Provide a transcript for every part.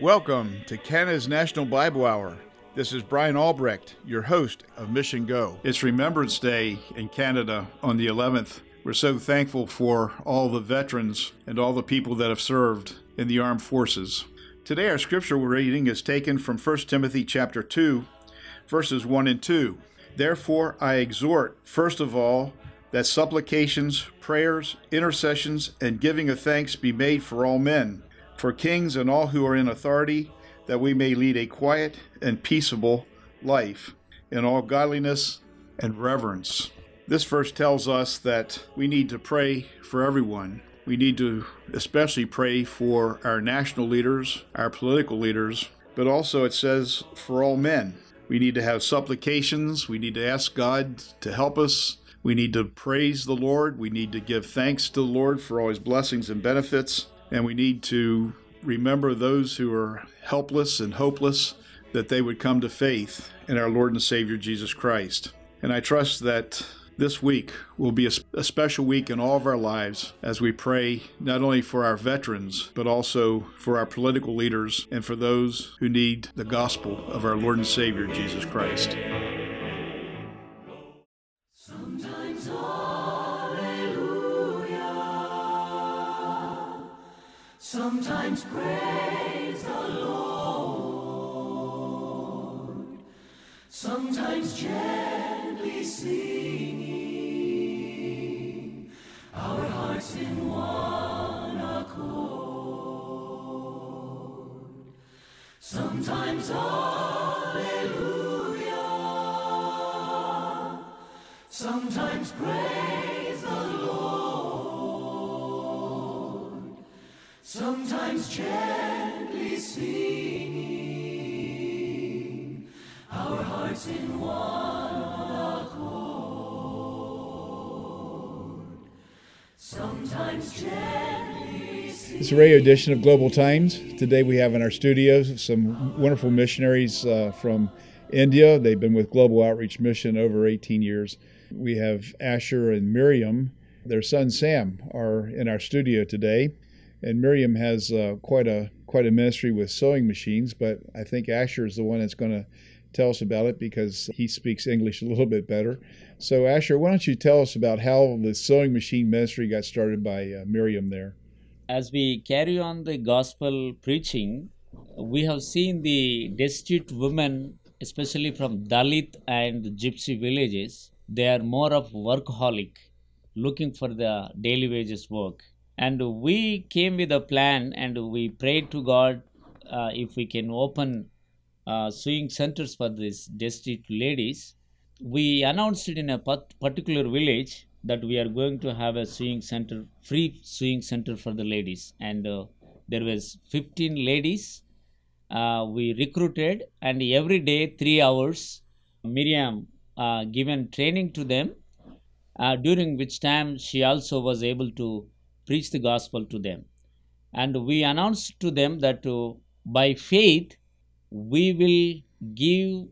Welcome to Canada's National Bible Hour. This is Brian Albrecht, your host of Mission Go. It's Remembrance Day in Canada on the 11th. We're so thankful for all the veterans and all the people that have served in the armed forces. Today our scripture reading is taken from 1 Timothy chapter 2, verses 1 and 2. Therefore I exhort, first of all, that supplications, prayers, intercessions, and giving of thanks be made for all men for kings and all who are in authority, that we may lead a quiet and peaceable life in all godliness and reverence. This verse tells us that we need to pray for everyone. We need to especially pray for our national leaders, our political leaders, but also it says for all men. We need to have supplications. We need to ask God to help us. We need to praise the Lord. We need to give thanks to the Lord for all his blessings and benefits. And we need to remember those who are helpless and hopeless that they would come to faith in our Lord and Savior Jesus Christ. And I trust that this week will be a, special week in all of our lives as we pray not only for our veterans, but also for our political leaders and for those who need the gospel of our Lord and Savior Jesus Christ. Sometimes praise the Lord. Sometimes gently singing our hearts in one accord. Sometimes hallelujah. Sometimes praise sometimes gently singing, our hearts in one accord. Sometimes gently singing. It's a radio edition of Global Times. Today we have in our studios some wonderful missionaries uh, from India. They've been with Global Outreach Mission over 18 years. We have Ashir and Miriam. Their son Sam are in our studio today and Miriam has uh, quite a quite a ministry with sewing machines. But I think Ashir is the one that's going to tell us about it because he speaks English a little bit better. So Ashir, why don't you tell us about how the sewing machine ministry got started by uh, Miriam there? As we carry on the gospel preaching, we have seen the destitute women, especially from Dalit and Gypsy villages. They are more of workaholic, looking for the daily wages work and we came with a plan and we prayed to god uh, if we can open uh, sewing centers for these destitute ladies. We announced it in a particular village that we are going to have a sewing center free sewing center for the ladies. And uh, there was 15 ladies uh, we recruited and every day 3 hours miriam uh, given training to them uh, during which time she also was able to preach the gospel to them. And we announced to them that uh, by faith we will give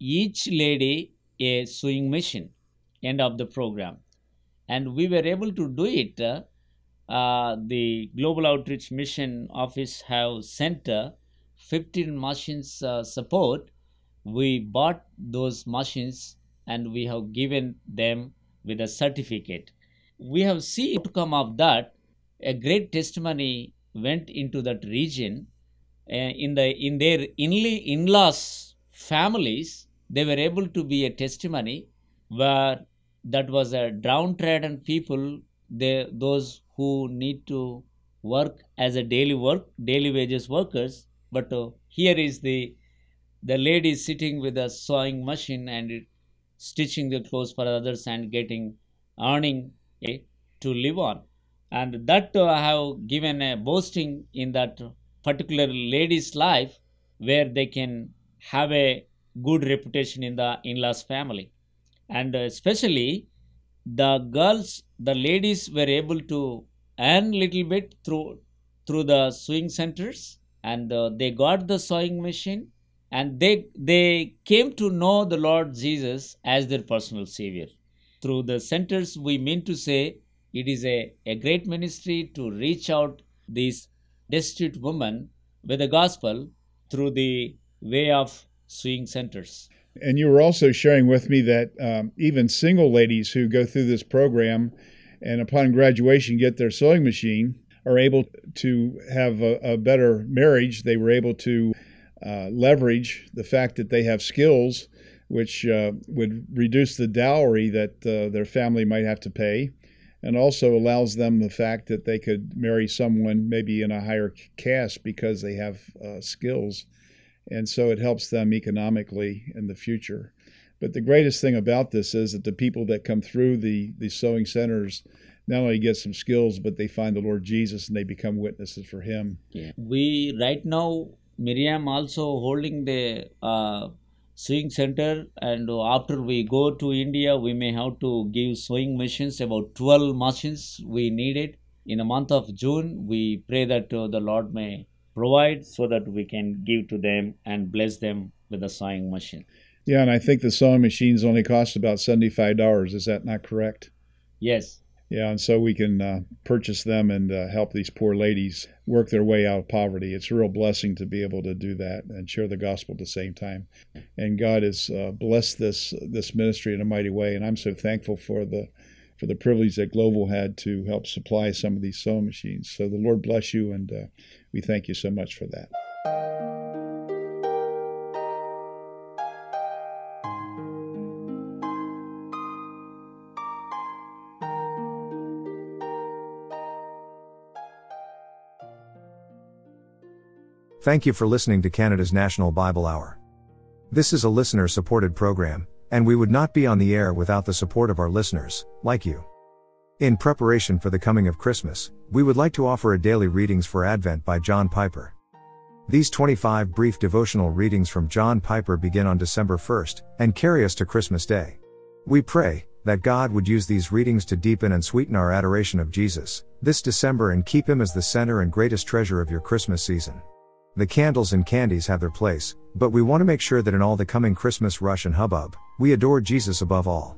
each lady a sewing machine. End of the program. And we were able to do it uh, uh, the global outreach mission office have sent uh, 15 machines uh, support. We bought those machines and we have given them with a certificate we have seen outcome of that. A great testimony went into that region. Uh, in the in their in-laws families they were able to be a testimony where that was a downtrodden people they those who need to work as a daily work daily wages workers. But uh, here is the the lady sitting with a sewing machine and stitching the clothes for others and getting earning to live on. And that uh, I have given a boasting in that particular lady's life where they can have a good reputation in the in-laws family. And especially the girls, the ladies were able to earn little bit through through the sewing centers and uh, they got the sewing machine and they they came to know the lord jesus as their personal savior through the centers, we mean to say it is a, a great ministry to reach out these destitute women with the gospel through the way of sewing centers. And you were also sharing with me that um, even single ladies who go through this program and upon graduation get their sewing machine are able to have a, a better marriage. They were able to uh, leverage the fact that they have skills which uh, would reduce the dowry that uh, their family might have to pay and also allows them the fact that they could marry someone maybe in a higher caste because they have uh, skills. And so it helps them economically in the future. But the greatest thing about this is that the people that come through the, the sewing centers not only get some skills, but they find the Lord Jesus and they become witnesses for Him. Yeah. We right now, Miriam also holding the uh, sewing center and after we go to india we may have to give sewing machines about 12 machines we needed. In the month of june we pray that uh, the lord may provide so that we can give to them and bless them with the sewing machine. Yeah and i think the sewing machines only cost about $75 is that not correct? Yes yeah, and so we can uh, purchase them and uh, help these poor ladies work their way out of poverty. It's a real blessing to be able to do that and share the gospel at the same time. And God has uh, blessed this this ministry in a mighty way, and I'm so thankful for the for the privilege that Global had to help supply some of these sewing machines. So the Lord bless you, and uh, we thank you so much for that. Thank you for listening to Canada's National Bible Hour. This is a listener supported program, and we would not be on the air without the support of our listeners, like you. In preparation for the coming of Christmas, we would like to offer a daily readings for Advent by John Piper. These 25 brief devotional readings from John Piper begin on December 1st and carry us to Christmas Day. We pray that God would use these readings to deepen and sweeten our adoration of Jesus this December and keep him as the center and greatest treasure of your Christmas season. The candles and candies have their place, but we want to make sure that in all the coming Christmas rush and hubbub, we adore Jesus above all.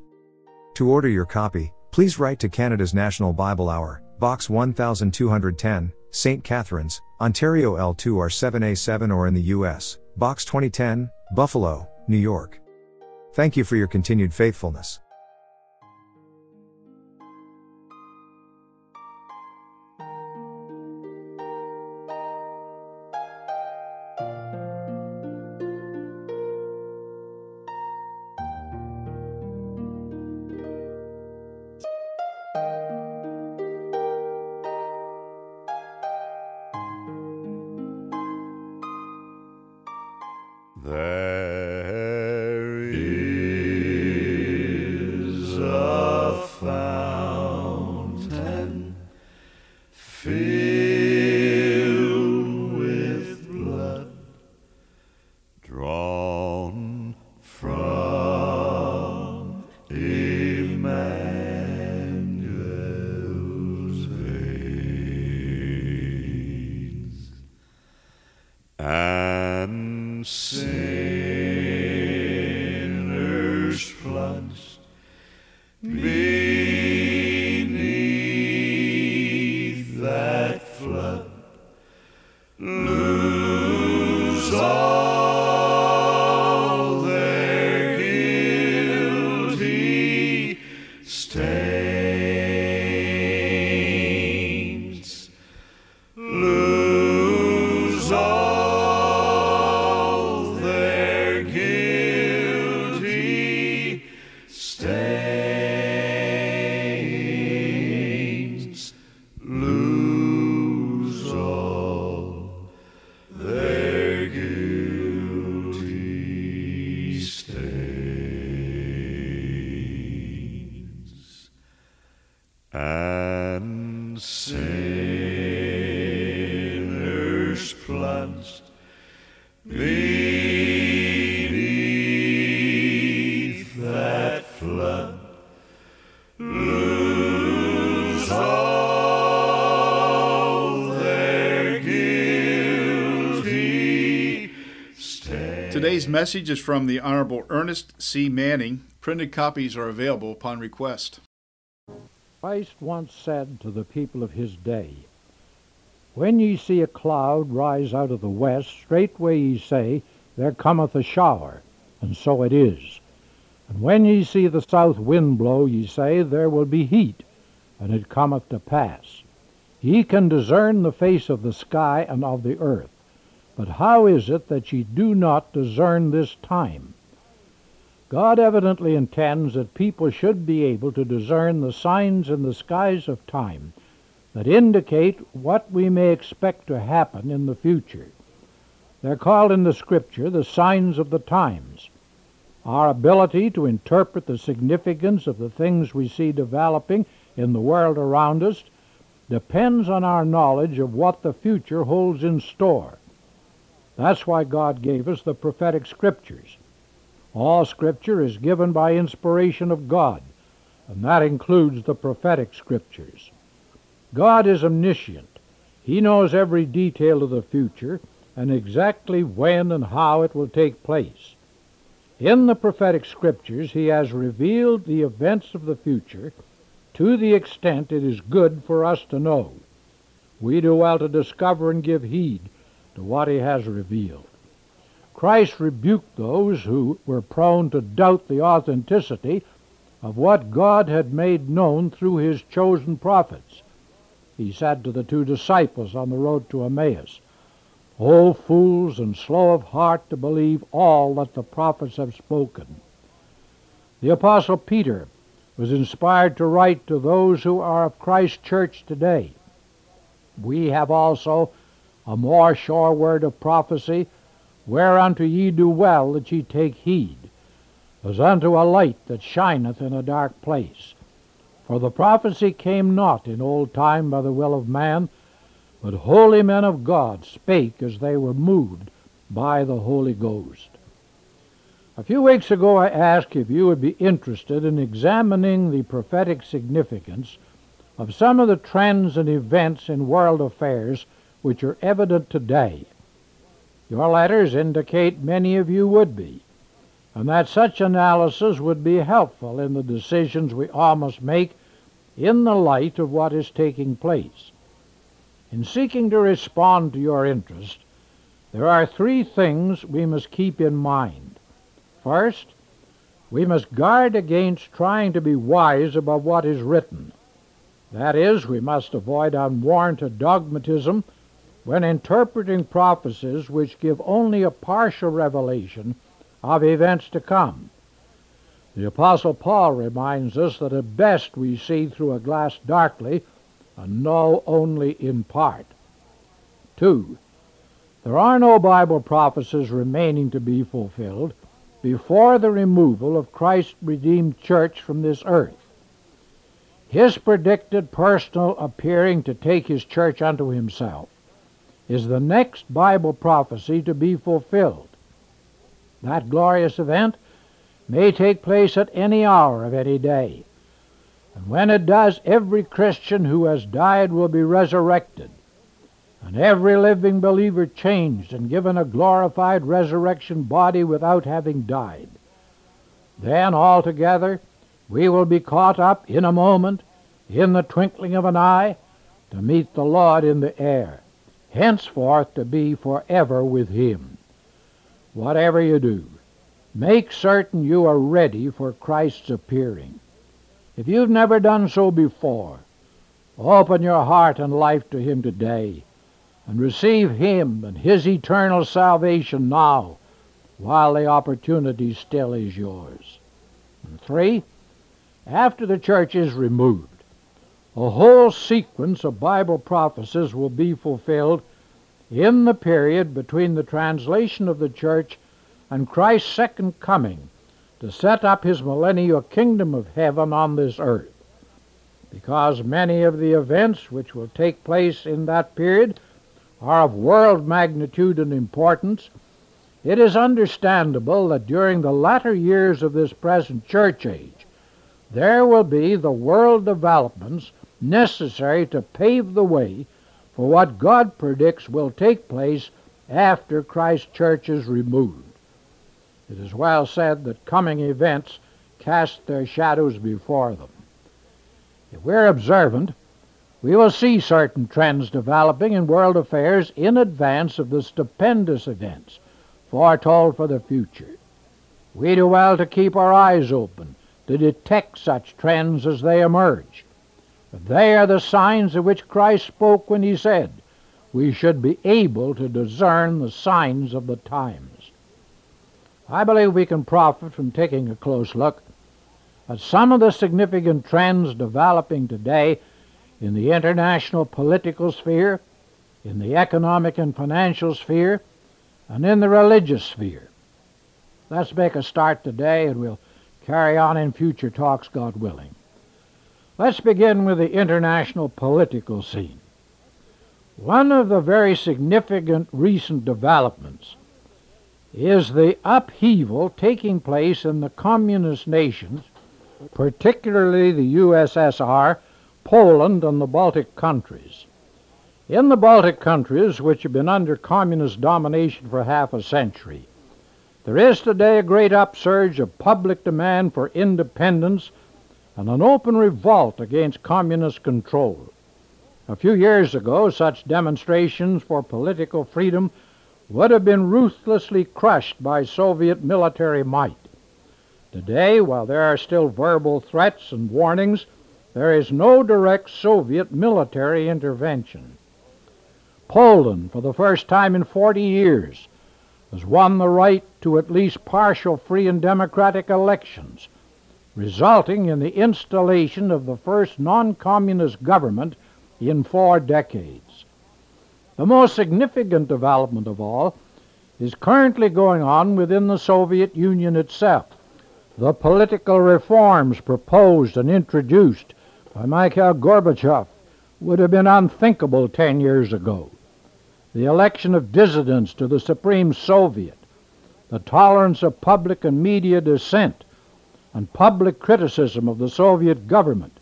To order your copy, please write to Canada's National Bible Hour, Box 1210, St. Catharines, Ontario L2R7A7 or in the US, Box 2010, Buffalo, New York. Thank you for your continued faithfulness. Filled stains Today's message is from the Honorable Ernest C. Manning. Printed copies are available upon request. Christ once said to the people of his day, When ye see a cloud rise out of the west, straightway ye say, There cometh a shower, and so it is. And when ye see the south wind blow, ye say, There will be heat, and it cometh to pass. Ye can discern the face of the sky and of the earth. But how is it that ye do not discern this time? God evidently intends that people should be able to discern the signs in the skies of time that indicate what we may expect to happen in the future. They're called in the Scripture the signs of the times. Our ability to interpret the significance of the things we see developing in the world around us depends on our knowledge of what the future holds in store. That's why God gave us the prophetic scriptures. All scripture is given by inspiration of God, and that includes the prophetic scriptures. God is omniscient. He knows every detail of the future and exactly when and how it will take place. In the prophetic scriptures, He has revealed the events of the future to the extent it is good for us to know. We do well to discover and give heed to what He has revealed. Christ rebuked those who were prone to doubt the authenticity of what God had made known through His chosen prophets. He said to the two disciples on the road to Emmaus, O fools and slow of heart to believe all that the prophets have spoken. The Apostle Peter was inspired to write to those who are of Christ's church today. We have also a more sure word of prophecy, whereunto ye do well that ye take heed, as unto a light that shineth in a dark place. For the prophecy came not in old time by the will of man, but holy men of God spake as they were moved by the Holy Ghost. A few weeks ago I asked if you would be interested in examining the prophetic significance of some of the trends and events in world affairs which are evident today. Your letters indicate many of you would be, and that such analysis would be helpful in the decisions we all must make in the light of what is taking place. In seeking to respond to your interest, there are three things we must keep in mind. First, we must guard against trying to be wise about what is written. That is, we must avoid unwarranted dogmatism when interpreting prophecies which give only a partial revelation of events to come. The Apostle Paul reminds us that at best we see through a glass darkly and know only in part. 2. There are no Bible prophecies remaining to be fulfilled before the removal of Christ's redeemed church from this earth. His predicted personal appearing to take his church unto himself is the next Bible prophecy to be fulfilled. That glorious event may take place at any hour of any day. And when it does, every Christian who has died will be resurrected, and every living believer changed and given a glorified resurrection body without having died. Then, altogether, we will be caught up in a moment, in the twinkling of an eye, to meet the Lord in the air henceforth to be forever with him. Whatever you do, make certain you are ready for Christ's appearing. If you've never done so before, open your heart and life to him today and receive him and his eternal salvation now while the opportunity still is yours. And three, after the church is removed, a whole sequence of Bible prophecies will be fulfilled in the period between the translation of the church and Christ's second coming to set up his millennial kingdom of heaven on this earth. Because many of the events which will take place in that period are of world magnitude and importance, it is understandable that during the latter years of this present church age, there will be the world developments necessary to pave the way for what God predicts will take place after Christ's church is removed. It is well said that coming events cast their shadows before them. If we're observant, we will see certain trends developing in world affairs in advance of the stupendous events foretold for the future. We do well to keep our eyes open to detect such trends as they emerge. They are the signs of which Christ spoke when he said, We should be able to discern the signs of the times. I believe we can profit from taking a close look at some of the significant trends developing today in the international political sphere, in the economic and financial sphere, and in the religious sphere. Let's make a start today, and we'll carry on in future talks, God willing. Let's begin with the international political scene. One of the very significant recent developments is the upheaval taking place in the communist nations, particularly the USSR, Poland, and the Baltic countries. In the Baltic countries, which have been under communist domination for half a century, there is today a great upsurge of public demand for independence and an open revolt against communist control. A few years ago, such demonstrations for political freedom would have been ruthlessly crushed by Soviet military might. Today, while there are still verbal threats and warnings, there is no direct Soviet military intervention. Poland, for the first time in 40 years, has won the right to at least partial free and democratic elections, resulting in the installation of the first non communist government in four decades. The most significant development of all is currently going on within the Soviet Union itself. The political reforms proposed and introduced by Mikhail Gorbachev would have been unthinkable 10 years ago the election of dissidents to the Supreme Soviet, the tolerance of public and media dissent, and public criticism of the Soviet government,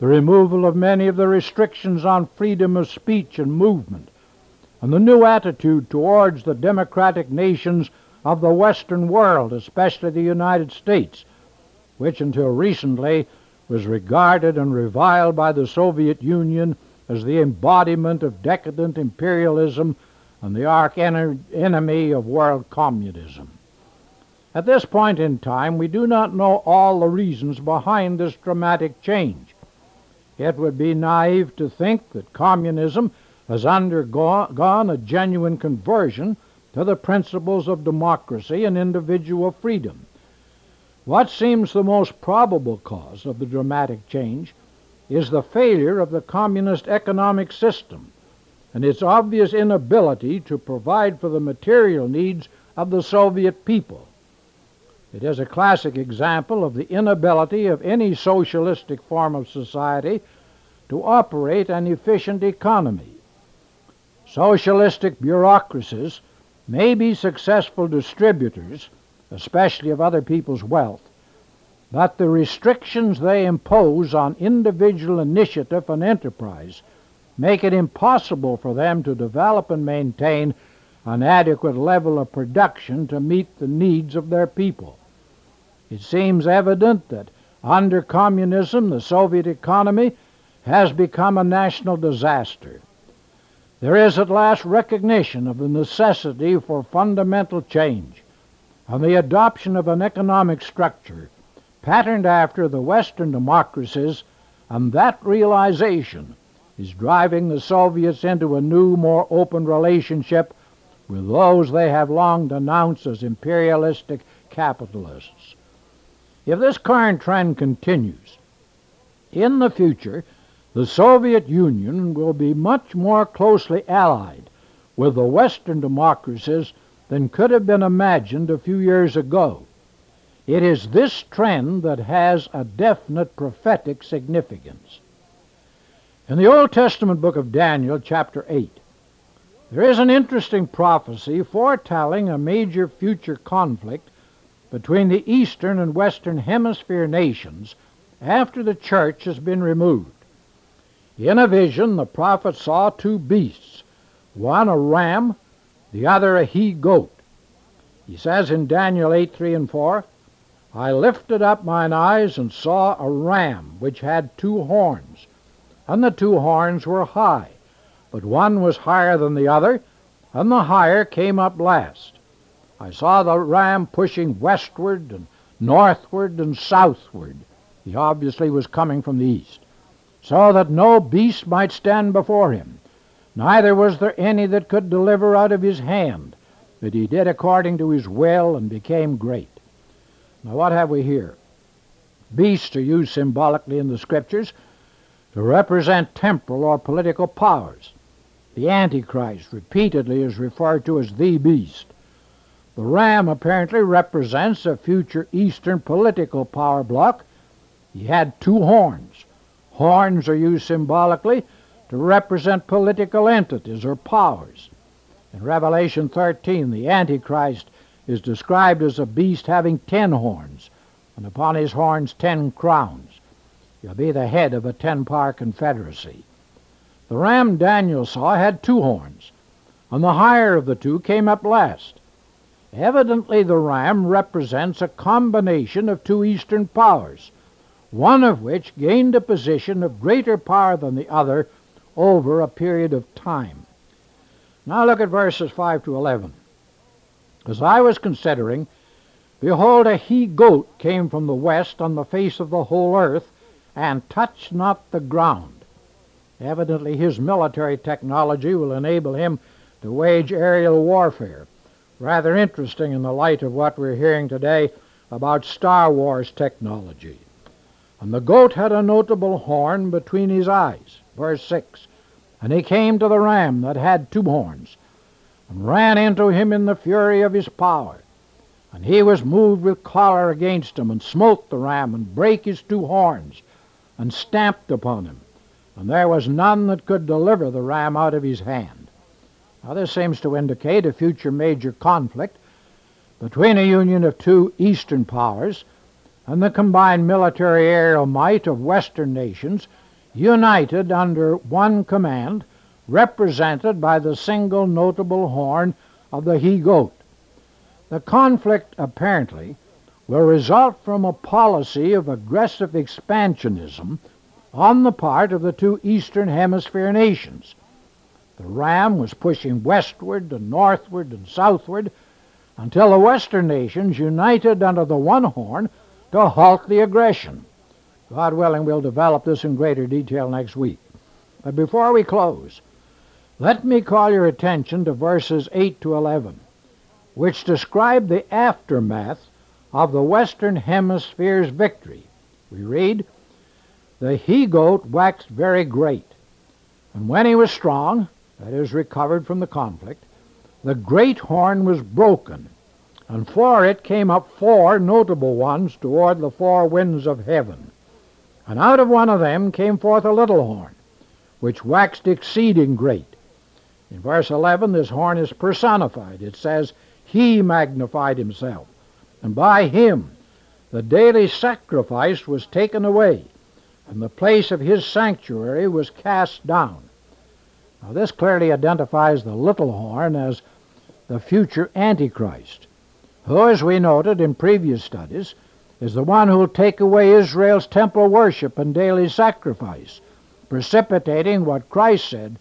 the removal of many of the restrictions on freedom of speech and movement, and the new attitude towards the democratic nations of the Western world, especially the United States, which until recently was regarded and reviled by the Soviet Union as the embodiment of decadent imperialism and the arch enemy of world communism. At this point in time, we do not know all the reasons behind this dramatic change. It would be naive to think that communism has undergone a genuine conversion to the principles of democracy and individual freedom. What seems the most probable cause of the dramatic change is the failure of the communist economic system and its obvious inability to provide for the material needs of the Soviet people. It is a classic example of the inability of any socialistic form of society to operate an efficient economy. Socialistic bureaucracies may be successful distributors, especially of other people's wealth, but the restrictions they impose on individual initiative and enterprise make it impossible for them to develop and maintain an adequate level of production to meet the needs of their people. It seems evident that under communism, the Soviet economy has become a national disaster. There is at last recognition of the necessity for fundamental change and the adoption of an economic structure patterned after the Western democracies, and that realization is driving the Soviets into a new, more open relationship with those they have long denounced as imperialistic capitalists. If this current trend continues, in the future, the Soviet Union will be much more closely allied with the Western democracies than could have been imagined a few years ago. It is this trend that has a definite prophetic significance. In the Old Testament book of Daniel, chapter 8, there is an interesting prophecy foretelling a major future conflict between the eastern and western hemisphere nations after the church has been removed. In a vision, the prophet saw two beasts, one a ram, the other a he goat. He says in Daniel 8 3 and 4, I lifted up mine eyes and saw a ram which had two horns, and the two horns were high, but one was higher than the other, and the higher came up last. I saw the ram pushing westward and northward and southward. He obviously was coming from the east, so that no beast might stand before him. Neither was there any that could deliver out of his hand, but he did according to his will and became great. Now, what have we here? Beasts are used symbolically in the Scriptures to represent temporal or political powers. The Antichrist repeatedly is referred to as the beast. The ram apparently represents a future Eastern political power bloc. He had two horns. Horns are used symbolically to represent political entities or powers. In Revelation 13, the Antichrist is described as a beast having ten horns, and upon his horns ten crowns. He'll be the head of a ten power confederacy. The ram Daniel saw had two horns, and the higher of the two came up last. Evidently, the ram represents a combination of two Eastern powers, one of which gained a position of greater power than the other over a period of time. Now look at verses 5 to 11. As I was considering, behold, a he goat came from the west on the face of the whole earth, and touched not the ground. Evidently, his military technology will enable him to wage aerial warfare rather interesting in the light of what we're hearing today about Star Wars technology. And the goat had a notable horn between his eyes. Verse 6 And he came to the ram that had two horns, and ran into him in the fury of his power. And he was moved with choler against him, and smote the ram, and brake his two horns, and stamped upon him. And there was none that could deliver the ram out of his hand. Now, this seems to indicate a future major conflict between a union of two Eastern powers and the combined military aerial might of Western nations, united under one command, represented by the single notable horn of the he goat. The conflict, apparently, will result from a policy of aggressive expansionism on the part of the two Eastern Hemisphere nations the ram was pushing westward and northward and southward until the western nations united under the one horn to halt the aggression. God willing, we'll develop this in greater detail next week. But before we close, let me call your attention to verses 8 to 11, which describe the aftermath of the Western Hemisphere's victory. We read, The he goat waxed very great, and when he was strong, that is, recovered from the conflict, the great horn was broken, and for it came up four notable ones toward the four winds of heaven. And out of one of them came forth a little horn, which waxed exceeding great. In verse 11, this horn is personified. It says, He magnified himself, and by him the daily sacrifice was taken away, and the place of his sanctuary was cast down. Now, this clearly identifies the little horn as the future Antichrist, who, as we noted in previous studies, is the one who will take away Israel's temple worship and daily sacrifice, precipitating what Christ said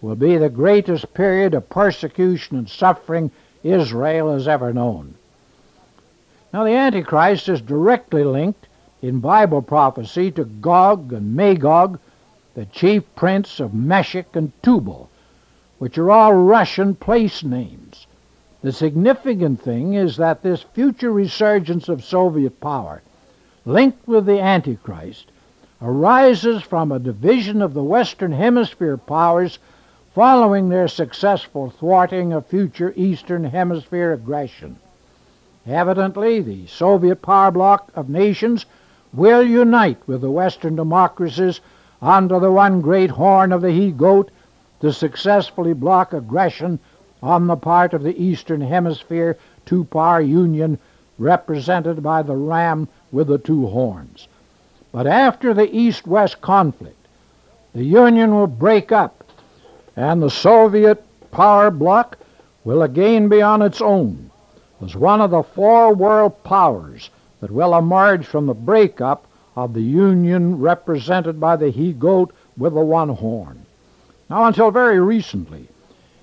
will be the greatest period of persecution and suffering Israel has ever known. Now, the Antichrist is directly linked in Bible prophecy to Gog and Magog, the chief prince of Meshech and Tubal, which are all Russian place names. The significant thing is that this future resurgence of Soviet power, linked with the Antichrist, arises from a division of the Western Hemisphere powers following their successful thwarting of future Eastern Hemisphere aggression. Evidently, the Soviet power bloc of nations will unite with the Western democracies under the one great horn of the he goat to successfully block aggression on the part of the Eastern Hemisphere two power union represented by the ram with the two horns. But after the East West conflict, the Union will break up, and the Soviet power bloc will again be on its own as one of the four world powers that will emerge from the breakup of the Union represented by the he goat with the one horn. Now, until very recently,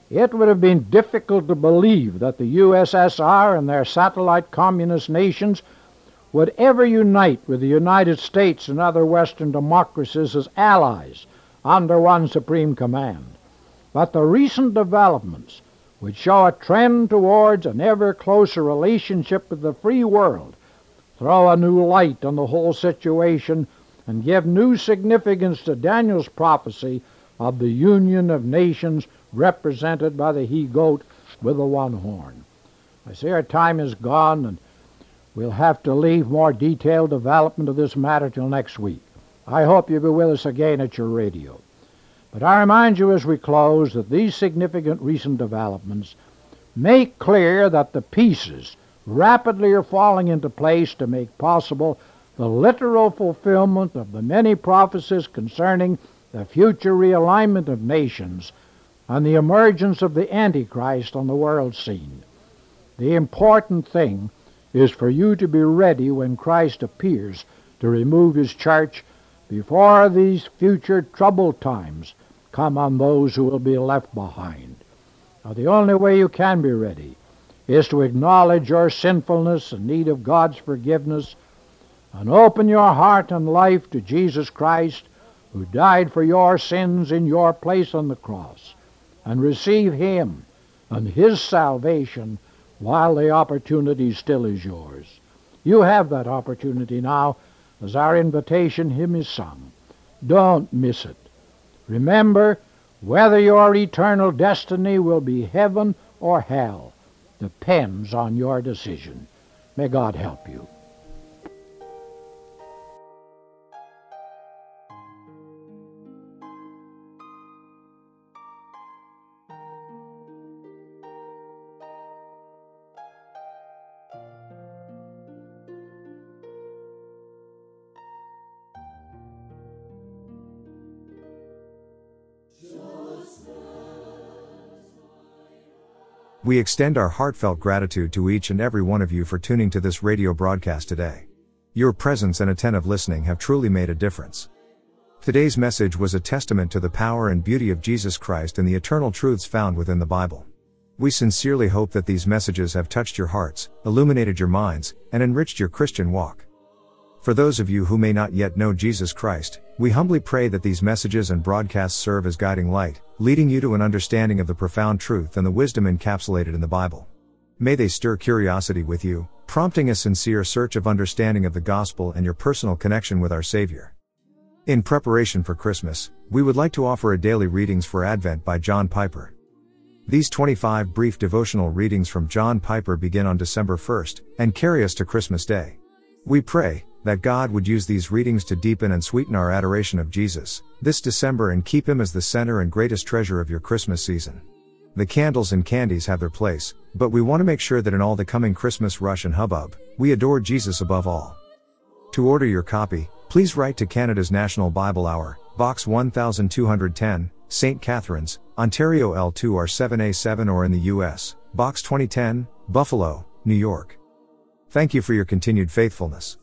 it would have been difficult to believe that the USSR and their satellite communist nations would ever unite with the United States and other Western democracies as allies under one supreme command. But the recent developments which show a trend towards an ever closer relationship with the free world throw a new light on the whole situation and give new significance to Daniel's prophecy of the union of nations represented by the he goat with the one horn. I see our time is gone, and we'll have to leave more detailed development of this matter till next week. I hope you'll be with us again at your radio. But I remind you as we close that these significant recent developments make clear that the pieces rapidly are falling into place to make possible the literal fulfillment of the many prophecies concerning the future realignment of nations and the emergence of the Antichrist on the world scene. The important thing is for you to be ready when Christ appears to remove his church before these future troubled times come on those who will be left behind. Now, the only way you can be ready is to acknowledge your sinfulness and need of God's forgiveness and open your heart and life to Jesus Christ, who died for your sins in your place on the cross, and receive Him and His salvation while the opportunity still is yours. You have that opportunity now as our invitation hymn is sung. Don't miss it. Remember, whether your eternal destiny will be heaven or hell depends on your decision. May God help you. We extend our heartfelt gratitude to each and every one of you for tuning to this radio broadcast today. Your presence and attentive listening have truly made a difference. Today's message was a testament to the power and beauty of Jesus Christ and the eternal truths found within the Bible. We sincerely hope that these messages have touched your hearts, illuminated your minds, and enriched your Christian walk. For those of you who may not yet know Jesus Christ, we humbly pray that these messages and broadcasts serve as guiding light, leading you to an understanding of the profound truth and the wisdom encapsulated in the Bible. May they stir curiosity with you, prompting a sincere search of understanding of the gospel and your personal connection with our Savior. In preparation for Christmas, we would like to offer a daily readings for Advent by John Piper. These 25 brief devotional readings from John Piper begin on December 1st and carry us to Christmas Day. We pray that God would use these readings to deepen and sweeten our adoration of Jesus this December and keep Him as the center and greatest treasure of your Christmas season. The candles and candies have their place, but we want to make sure that in all the coming Christmas rush and hubbub, we adore Jesus above all. To order your copy, please write to Canada's National Bible Hour, Box 1210, St. Catharines, Ontario L2R7A7 or in the U.S., Box 2010, Buffalo, New York. Thank you for your continued faithfulness.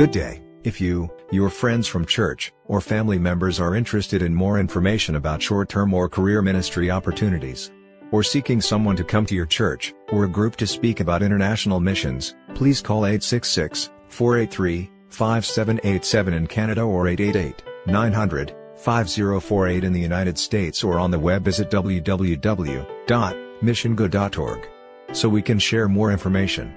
Good day. If you, your friends from church, or family members are interested in more information about short-term or career ministry opportunities, or seeking someone to come to your church, or a group to speak about international missions, please call 866-483-5787 in Canada or 888-900-5048 in the United States or on the web visit www.missiongo.org. So we can share more information.